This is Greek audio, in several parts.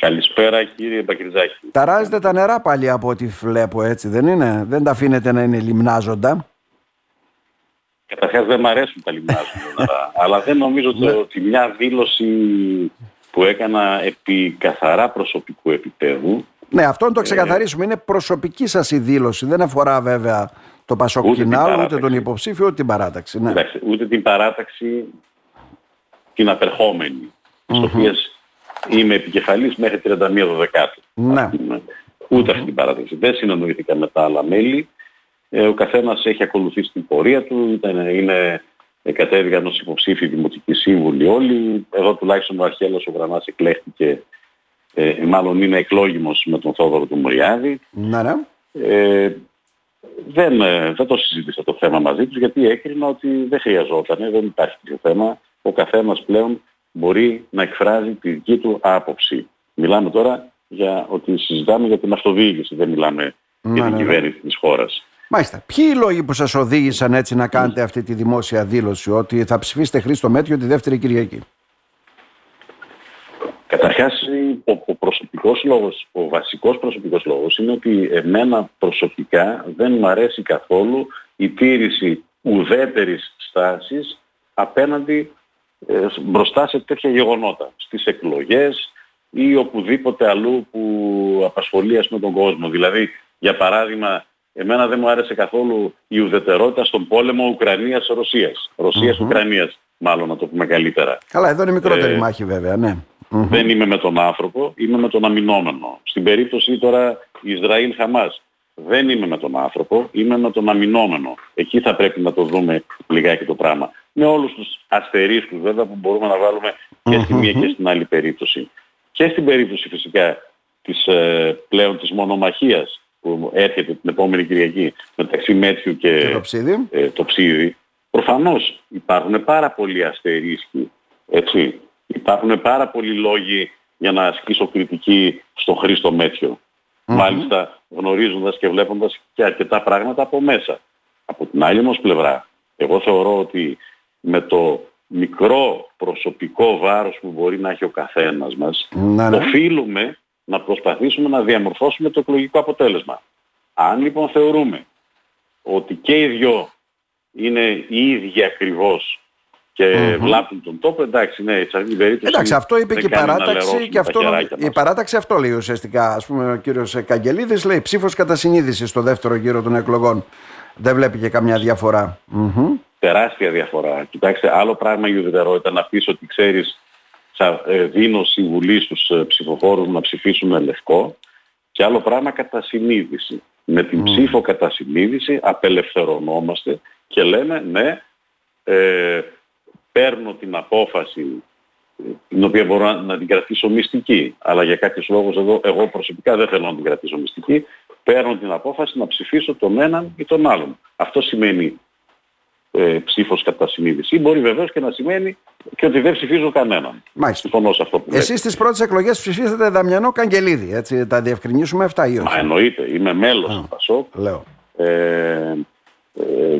Καλησπέρα κύριε Μπακριτζάκη. Ταράζετε τα νερά πάλι από ό,τι βλέπω έτσι δεν είναι; Δεν τα αφήνετε να είναι λιμνάζοντα; Καταρχάς δεν μου αρέσουν τα λιμνάζοντα αλλά δεν νομίζω το, ότι μια δήλωση που έκανα επί καθαρά προσωπικού επίπεδου ναι, αυτό να το ξεκαθαρίσουμε. Είναι προσωπική σας η δήλωση. Δεν αφορά βέβαια το Πασόκ ούτε, ούτε τον υποψήφιο, ούτε την παράταξη. Ναι. Εντάξει, ούτε την παράταξη την απερχόμενη, mm-hmm. Είμαι επικεφαλής μέχρι 31 Δεκάτου. Ναι. Ούτε αυτή την παράταξη. Δεν συνεννοήθηκα με τα άλλα μέλη. Ε, ο καθένας έχει ακολουθήσει την πορεία του. Ήταν, είναι, κατέβηκαν ως υποψήφιοι δημοτικοί σύμβουλοι όλοι. Εδώ τουλάχιστον ο Αρχέλος ο Γρανάς εκλέχτηκε ε, μάλλον είναι εκλόγιμος με τον Θόδωρο του Μουριάδη. Ναι, ναι. Ε, δεν, ε, δεν το συζήτησα το θέμα μαζί τους γιατί έκρινα ότι δεν χρειαζόταν, δεν υπάρχει τέτοιο θέμα. Ο καθένας πλέον μπορεί να εκφράζει τη δική του άποψη. Μιλάμε τώρα για ότι συζητάμε για την αυτοδιοίκηση, δεν μιλάμε για την ναι, ναι. κυβέρνηση της χώρας. Μάλιστα. Ποιοι οι λόγοι που σας οδήγησαν έτσι να κάνετε αυτή τη δημόσια δήλωση ότι θα ψηφίσετε Χρήστο Μέτριο τη δεύτερη Κυριακή; Καταρχάς ο, ο προσωπικός λόγος, ο βασικός προσωπικός λόγος είναι ότι εμένα προσωπικά δεν μου αρέσει καθόλου η τήρηση ουδέτερης στάσης απέναντι ε, μπροστά σε τέτοια γεγονότα. Στις εκλογές ή οπουδήποτε αλλού που απασχολεί ας πούμε τον κόσμο. Δηλαδή, για παράδειγμα, εμένα δεν μου άρεσε καθόλου η ουδετερότητα στον πόλεμο Ουκρανίας-Ρωσίας. Ρωσίας-Ουκρανίας, μάλλον να το πούμε καλύτερα. Καλά, εδώ είναι μικρότερη ε, μάχη βέβαια, ναι. Δεν είμαι με τον άνθρωπο, είμαι με τον αμυνόμενο. Στην περίπτωση τώρα Ισραήλ-Χαμάς, δεν είμαι με τον άνθρωπο, είμαι με τον αμυνόμενο. Εκεί θα πρέπει να το δούμε λιγάκι το πράγμα. Με όλους τους αστερίσκους βέβαια που μπορούμε να βάλουμε και στη μία και στην άλλη περίπτωση. Και στην περίπτωση φυσικά της, ε, πλέον της μονομαχίας που έρχεται την επόμενη Κυριακή μεταξύ Μέτιου και, και το, ψίδι. Ε, το ψίδι. Προφανώς υπάρχουν πάρα πολλοί αστερίσκοι έτσι, υπάρχουν πάρα πολλοί λόγοι για να ασκήσω κριτική στο Χρήστο Μέτιο. Μάλιστα γνωρίζοντας και βλέποντας και αρκετά πράγματα από μέσα. Από την άλλη όμως πλευρά, εγώ θεωρώ ότι με το μικρό προσωπικό βάρος που μπορεί να έχει ο καθένας μας, ναι, ναι. οφείλουμε να προσπαθήσουμε να διαμορφώσουμε το εκλογικό αποτέλεσμα. Αν λοιπόν θεωρούμε ότι και οι δυο είναι οι ίδιοι ακριβώς και mm-hmm. βλάπτουν τον τόπο, εντάξει, ναι, σε αυτή την περίπτωση. Εντάξει, αυτό είπε και η παράταξη. Και αυτό, η παράταξη αυτό λέει ουσιαστικά. Α πούμε, ο κύριος Καγγελίδη λέει ψήφος κατά συνείδησης στο δεύτερο γύρο των εκλογών. Δεν βλέπει και καμιά διαφορά. Mm-hmm. Τεράστια διαφορά. Κοιτάξτε, άλλο πράγμα η ουδετερότητα να πεις ότι ξέρεις, ε, δίνω συμβουλή στους ε, ψηφοφόρους να ψηφίσουν λευκό. Και άλλο πράγμα κατά συνείδηση. Με την mm. ψήφο κατά συνείδηση απελευθερωνόμαστε και λέμε ναι, ε, παίρνω την απόφαση την οποία μπορώ να, την κρατήσω μυστική, αλλά για κάποιους λόγους εδώ εγώ προσωπικά δεν θέλω να την κρατήσω μυστική, παίρνω την απόφαση να ψηφίσω τον έναν ή τον άλλον. Αυτό σημαίνει ε, ψήφος κατά συνείδηση. Ή μπορεί βεβαίως και να σημαίνει και ότι δεν ψηφίζω κανέναν. Μάλιστα. Συμφωνώ σε αυτό που Εσείς στις πρώτες εκλογές ψηφίσατε Δαμιανό Καγγελίδη, έτσι, τα διευκρινίσουμε αυτά ή όχι; Μα εννοείται, είμαι μέλος του ΠΑΣΟΚ. Λέω. Ε, ε,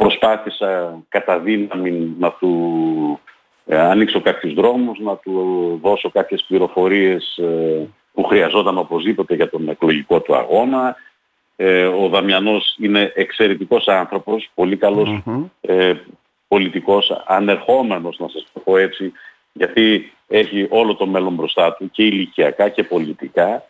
προσπάθησα κατά δύναμη να του ε, ανοίξω κάποιους δρόμους, να του δώσω κάποιες πληροφορίες ε, που χρειαζόταν οπωσδήποτε για τον εκλογικό του αγώνα. Ο Δαμιανός είναι εξαιρετικός άνθρωπος, πολύ πολιτικός, ανερχόμενος να σας το πω έτσι, γιατί έχει όλο το μέλλον μπροστά του και ηλικιακά και πολιτικά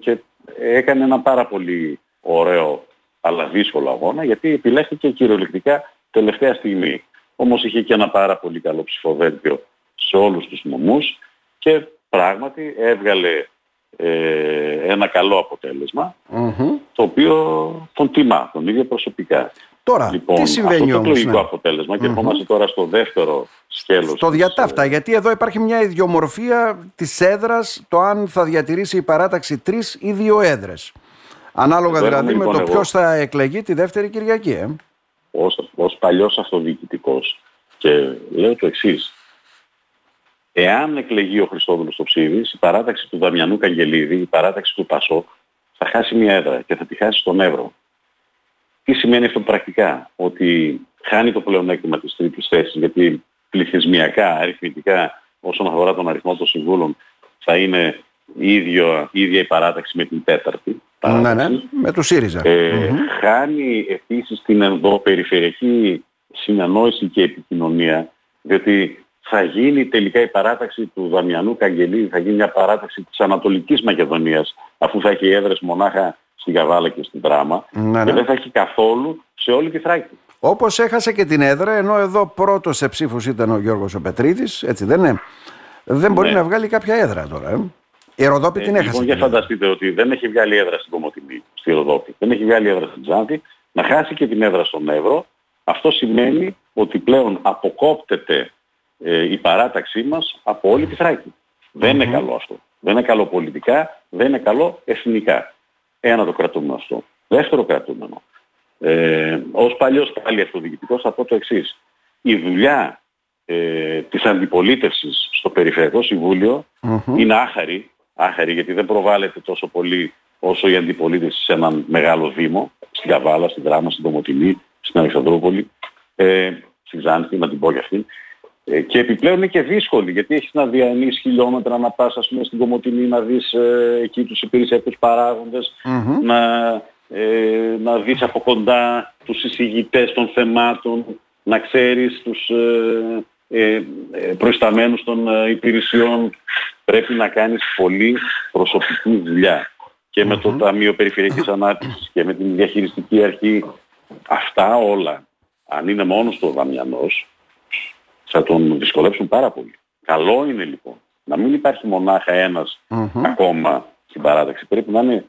και έκανε ένα πάρα πολύ ωραίο αλλά δύσκολο αγώνα γιατί επιλέχθηκε κυριολεκτικά τελευταία στιγμή. Όμως είχε και ένα πάρα πολύ καλό ψηφοδέλτιο σε όλους τους νομούς και πράγματι έβγαλε ε, ένα καλό το οποίο τον τιμά, τον ίδιο προσωπικά. Τώρα, λοιπόν, τι συμβαίνει αυτό το εκλογικό ναι. αποτέλεσμα και ερχόμαστε τώρα στο δεύτερο σκέλος. Στο διατάφτα, ε, γιατί εδώ υπάρχει μια ιδιομορφία της έδρας, το αν θα διατηρήσει η παράταξη τρεις ή δύο έδρες. Ανάλογα δηλαδή με λοιπόν το ποιος θα εκλεγεί τη δεύτερη Κυριακή. Ε. Ως, ως παλιός αυτοδιοικητικός και λέω το εξής. Εάν εκλεγεί ο Χριστόδουλος στο Ψήδης, η παράταξη του Δαμιανού Καγγελίδη, η παράταξη του Πασόκ, θα χάσει μια έδρα και θα τη χάσει στον Εύρο. Τι σημαίνει αυτό πρακτικά, ότι χάνει το πλεονέκτημα της τρίτης θέσης, γιατί πληθυσμιακά, αριθμητικά, όσον αφορά τον αριθμό των συμβούλων, θα είναι ίδιο, ίδια η παράταξη με την τέταρτη. Ναι, ναι, με το ΣΥΡΙΖΑ. Ε, Χάνει επίσης την ενδοπεριφερειακή συνανόηση και επικοινωνία, διότι θα γίνει τελικά η παράταξη του Δαμιανού Καγγελίδη, θα γίνει μια παράταξη της Ανατολικής Μακεδονίας, αφού θα έχει έδρες μονάχα στη Γαβάλα και στην Δράμα, ναι, ναι. και δεν θα έχει καθόλου σε όλη τη Θράκη. Όπως έχασε και την έδρα, ενώ εδώ πρώτος σε ψήφους ήταν ο Γιώργος ο Πετρίδης, έτσι δεν είναι, δεν μπορεί ναι. να βγάλει κάποια έδρα τώρα. Ε. Η Ροδόπη την ε, έχασε. Λοιπόν, για φανταστείτε ότι δεν έχει βγάλει έδρα στην Κομωτινή, στη Ροδόπη, δεν έχει βγάλει έδρα στην Τζάνθη, να χάσει και την έδρα στον Εύρο, αυτό σημαίνει ότι πλέον αποκόπτεται ε, η παράταξή μας από όλη τη Θράκη. Δεν είναι καλό αυτό. Δεν είναι καλό πολιτικά, δεν είναι καλό εθνικά. Ένα το κρατούμενο αυτό. Δεύτερο κρατούμενο. Ε, ως παλιός πάλι αυτοδιοικητικός θα πω το εξής. Η δουλειά ε, της αντιπολίτευσης στο Περιφερειακό είναι άχαρη, άχαρη γιατί δεν προβάλλεται τόσο πολύ όσο η αντιπολίτευση σε έναν μεγάλο δήμο, στην Καβάλα, στην Δράμα, στην Τομοτινή, στην Αλεξανδρούπολη, ε, στην Ξάνθη, να την πω για αυτήν. Ε, και επιπλέον είναι και δύσκολη, γιατί έχεις να διανύεις χιλιόμετρα, να πας ας πούμε στην Κομωτινή, να δεις ε, εκεί τους υπηρεσιακούς να, ε, να δεις από κοντά τους εισηγητές των θεμάτων, να ξέρεις τους ε, ε, ε προϊσταμένους των υπηρεσιών. Πρέπει να κάνεις πολύ προσωπική δουλειά. Και με το Ταμείο Περιφερειακής Ανάπτυξης και με την διαχειριστική αρχή, αυτά όλα, αν είναι μόνος του ο Δαμιανός, θα τον δυσκολέψουν πάρα πολύ. Καλό είναι λοιπόν να μην υπάρχει μονάχα ακόμα στην παράταξη. Πρέπει να είναι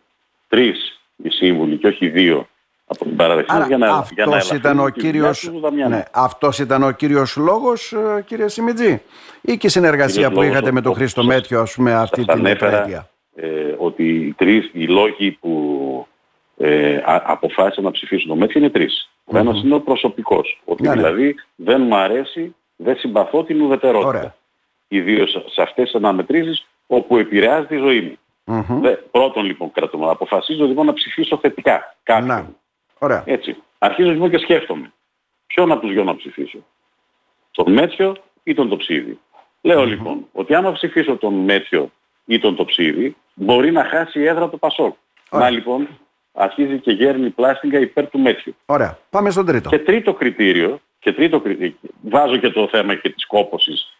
τρεις οι σύμβουλοι και όχι δύο από την παράταξη Άρα, για να, αυτός για να ήταν ο κύριος, ναι, αυτός ήταν ο κύριος λόγος ε, κύριε Σιμιτζή ή και η συνεργασία που είχατε με τον Χρήστο Μέτιο ας πούμε αυτή την επέτεια. Ε, ότι οι τρεις οι λόγοι που ε, αποφάσισαν να ψηφίσουν το Μέτιο είναι τρεις. Ο ένας είναι ο προσωπικός. Ότι ναι, ναι. δηλαδή δεν μου αρέσει δεν συμπαθώ την ουδετερότητα. Ιδίως σε αυτές τις αναμετρήσεις όπου επηρεάζει τη ζωή μου. Mm-hmm. πρώτον λοιπόν κρατούμε, αποφασίζω λοιπόν να ψηφίσω θετικά κάποιον. Να. Ωραία. Έτσι. Αρχίζω λοιπόν και σκέφτομαι. Ποιον από τους δυο να ψηφίσω. Τον Μέτσιο ή τον Τοψίδη. Λέω mm-hmm. λοιπόν ότι άμα ψηφίσω τον Μέτσιο ή τον Τοψίδη μπορεί να χάσει η έδρα του Πασόκ. Να λοιπόν αρχίζει και γέρνει πλάστιγκα υπέρ του Μέτσιου. Ωραία. Πάμε στον τρίτο. Και τρίτο κριτήριο και τρίτο, βάζω και το θέμα και της κόπωσης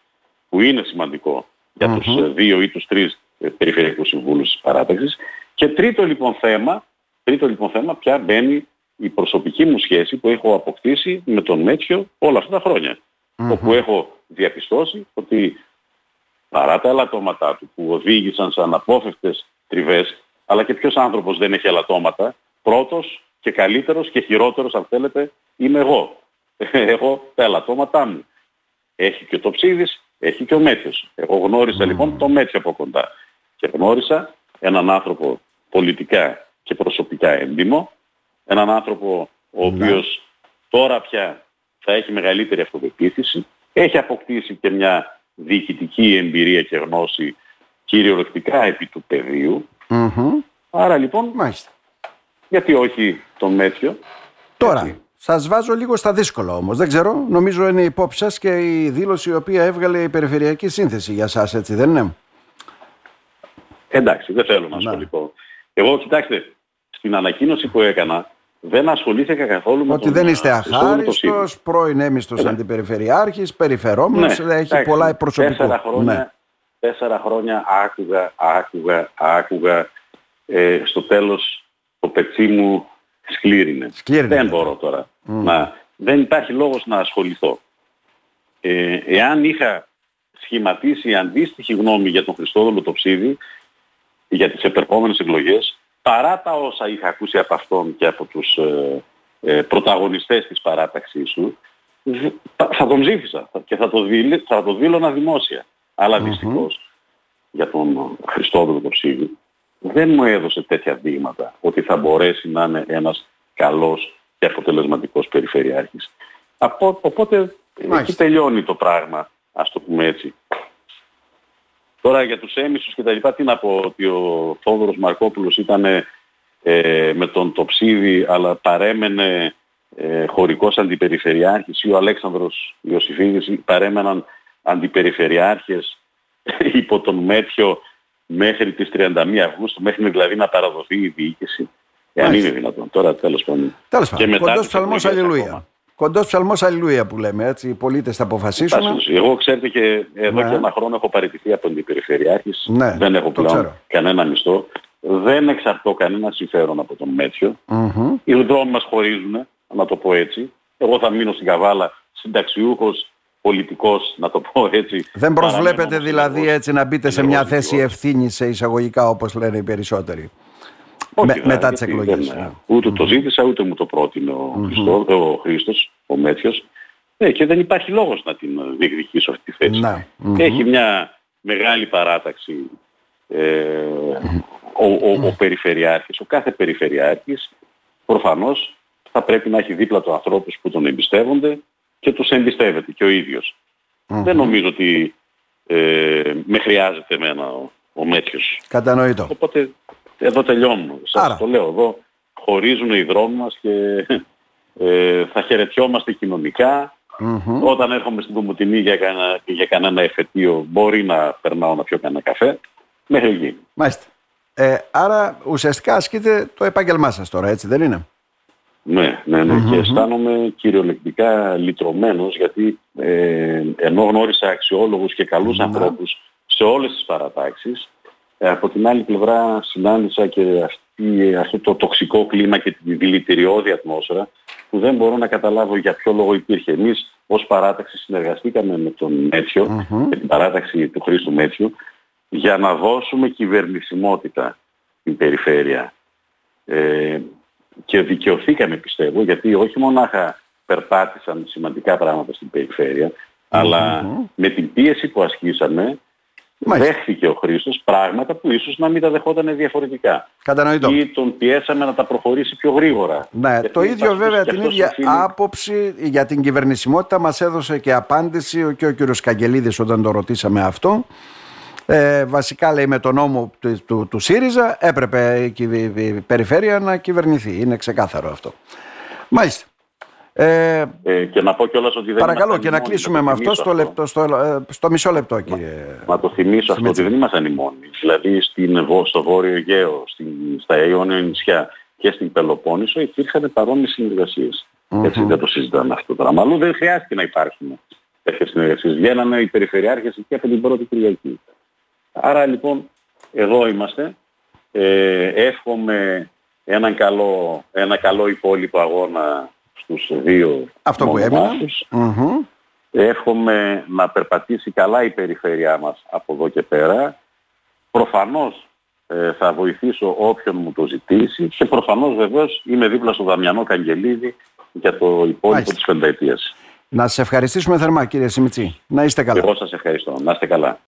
που είναι σημαντικό για τους ε, δύο ή τους τρεις ε, περιφερειακούς συμβούλους της παράταξης. Και τρίτο λοιπόν θέμα, τρίτο λοιπόν θέμα πια μπαίνει η προσωπική μου σχέση που έχω αποκτήσει με τον Μέτσιο όλα αυτά τα χρόνια. Όπου έχω διαπιστώσει ότι παρά τα ελαττώματά του που οδήγησαν σε αναπόφευκτες τριβές, αλλά και ποιος άνθρωπος δεν έχει ελαττώματα, πρώτος και καλύτερος και χειρότερος αν θέλετε είμαι εγώ. έχω τα ελαττώματά μου. Έχει και το ψίδης, έχει και ο Μέθιος. Εγώ γνώρισα λοιπόν το Μέθιο από κοντά. Και γνώρισα έναν άνθρωπο πολιτικά και προσωπικά έντιμο, έναν άνθρωπο ο ναι. οποίος τώρα πια θα έχει μεγαλύτερη αυτοπεποίθηση, έχει αποκτήσει και μια διοικητική εμπειρία και γνώση κυριολεκτικά επί του πεδίου. Άρα λοιπόν, Μάλιστα. γιατί όχι τον Μέθιο. Τώρα, Σας βάζω λίγο στα δύσκολα όμως. Δεν ξέρω, νομίζω είναι υπόψη σας και η δήλωση η οποία έβγαλε η περιφερειακή σύνθεση για εσά, έτσι δεν είναι; Εντάξει, δεν θέλω να ασχοληθώ. Εγώ, κοιτάξτε, στην ανακοίνωση που έκανα δεν ασχολήθηκα καθόλου με Ότι δεν είστε αχάριστος, πρώην έμιστος αντιπεριφερειάρχης, περιφερόμενος, ναι, έχει εντάξει, πολλά προσωπικό. Τέσσερα χρόνια, ναι. τέσσερα χρόνια άκουγα, άκουγα, άκουγα. Ε, στο τέλος το πετσί μου σκλήρινε. Δεν μπορώ τώρα. Να, δεν υπάρχει λόγος να ασχοληθώ. Ε, εάν είχα σχηματίσει αντίστοιχη γνώμη για τον Χριστόδουλο το ψίδι, για τις επερχόμενες εκλογές, παρά τα όσα είχα ακούσει από αυτόν και από τους ε, ε, πρωταγωνιστές της παράταξής του, θα τον ψήφισα και θα το, δήλω, θα το δήλωνα δημόσια. Αλλά δυστυχώς για τον Χριστόδουλο το ψίδι δεν μου έδωσε τέτοια δείγματα ότι θα μπορέσει να είναι ένας καλός και αποτελεσματικός περιφερειάρχης. Οπότε εκεί τελειώνει το πράγμα, ας το πούμε έτσι. Τώρα για τους έμισους και τα λοιπά, τι να πω, ότι ο Θόδωρος Μαρκόπουλος ήταν ε, με τον Τοψίδη, αλλά παρέμενε ε, χωρικός αντιπεριφερειάρχης ή ο Αλέξανδρος Ιωσήφιδης παρέμεναν αντιπεριφερειάρχες υπό τον Μέτιο μέχρι τις 31 Αυγούστου, μέχρι δηλαδή να παραδοθεί η διοίκηση. Εάν είναι δυνατόν. Τώρα τέλος πάντων. Τέλος πάντων. Κοντός ψαλμός αλληλούια. Κοντός ψαλμός αλληλούια που λέμε έτσι. Οι πολίτες θα αποφασίσουν. Εγώ ξέρετε και εδώ ναι. και ένα χρόνο έχω παραιτηθεί από την Περιφερειάρχης. Ναι, Δεν έχω πλέον κανένα μισθό. Δεν εξαρτώ κανένα συμφέρον από τον Μέτσιο. Mm-hmm. Οι δρόμοι μας χωρίζουν, να το πω έτσι. Εγώ θα μείνω στην Καβάλα συνταξιούχος πολιτικός, να το πω έτσι. Δεν προσβλέπετε δηλαδή έτσι να μπείτε σε μια θέση ευθύνης σε εισαγωγικά όπως λένε οι περισσότεροι. Όχι, Με, μετά τις εκλογές. Ναι. Ούτε το ζήτησα ούτε μου το πρότεινε ο, mm Χριστός, ο Χρήστος, ο Μέτσιος. Ε, και δεν υπάρχει λόγος να την διεκδικήσω αυτή τη θέση. Να. Έχει μια μεγάλη παράταξη ε, ο, ο, ο Περιφερειάρχης, ο κάθε Περιφερειάρχης προφανώς θα πρέπει να έχει δίπλα του ανθρώπους που τον εμπιστεύονται και τους εμπιστεύεται και ο ίδιος. Δεν νομίζω ότι ε, με χρειάζεται εμένα ο, ο Μέτριος. Κατανοητό. Οπότε εδώ τελειώνω. Σας το λέω εδώ. Χωρίζουν οι δρόμοι μας και ε, θα χαιρετιόμαστε Όταν έρχομαι στην Κομωτινή για, κανένα, για κανένα εφετείο μπορεί να περνάω να πιω κανένα καφέ. Μέχρι εκεί. Μάλιστα. Ε, άρα ουσιαστικά ασκείτε το επάγγελμά σας τώρα, έτσι δεν είναι; Ναι, ναι, ναι. και αισθάνομαι κυριολεκτικά λυτρωμένος γιατί ε, ενώ γνώρισα αξιόλογους και καλούς ανθρώπους σε όλες τις παρατάξεις ε, από την άλλη πλευρά συνάντησα και αυτή, αυτό το τοξικό κλίμα και την δηλητηριώδη ατμόσφαιρα που δεν μπορώ να καταλάβω για ποιο λόγο υπήρχε. Εμείς ως παράταξη συνεργαστήκαμε με τον Μέτσιο, με την παράταξη του Χρήστου Μέτσιου, για να δώσουμε κυβερνησιμότητα στην περιφέρεια. Ε, και δικαιωθήκαμε πιστεύω γιατί όχι μονάχα περπάτησαν σημαντικά πράγματα στην περιφέρεια αλλά με την πίεση που ασκήσαμε Μάλιστα. δέχθηκε ο Χρήστος πράγματα που ίσως να μην τα δεχόταν διαφορετικά. Κατανοητό. Ή τον πιέσαμε να τα προχωρήσει πιο γρήγορα. Ναι, το ίδιο βέβαια την ίδια άποψη για την κυβερνησιμότητα μας έδωσε και απάντηση και ο κύριος Καγγελίδης όταν το ρωτήσαμε αυτό. Ε, βασικά λέει με τον νόμο του, του, του ΣΥΡΙΖΑ έπρεπε η, η, περιφέρεια να κυβερνηθεί. Είναι ξεκάθαρο αυτό. Μάλιστα. Ε, ε, και να πω κιόλας ότι δεν Παρακαλώ και να κλείσουμε με αυτό, Στο, λεπτό, στο, ε, στο μισό λεπτό κύριε. Να, το θυμίσω αυτό ότι δεν ήμασταν οι μόνοι. Δηλαδή στην, στο Βόρειο Αιγαίο, στην, στα Αιώνια νησιά και στην Πελοπόννησο υπήρχαν παρόμοιες συνεργασίες. Mm-hmm. Έτσι δεν το συζητάμε αυτό το πράγμα. Αλλού δεν χρειάστηκε να υπάρχουν τέτοιες συνεργασίες. Βγαίνανε οι περιφερειάρχες εκεί από την πρώτη Κυριακή. Άρα λοιπόν εδώ είμαστε. Ε, εύχομαι έναν καλό, ένα καλό υπόλοιπο αγώνα στους δύο Αυτό που Εύχομαι να περπατήσει καλά η περιφέρειά μας από εδώ και πέρα. Προφανώς ε, θα βοηθήσω όποιον μου το ζητήσει και προφανώς βεβαίως είμαι δίπλα στο Δαμιανό Καγγελίδη για το υπόλοιπο της πενταετίας. Να σας ευχαριστήσουμε θερμά κύριε Σιμιτσί. Να είστε καλά. Εγώ σας ευχαριστώ. Να είστε καλά.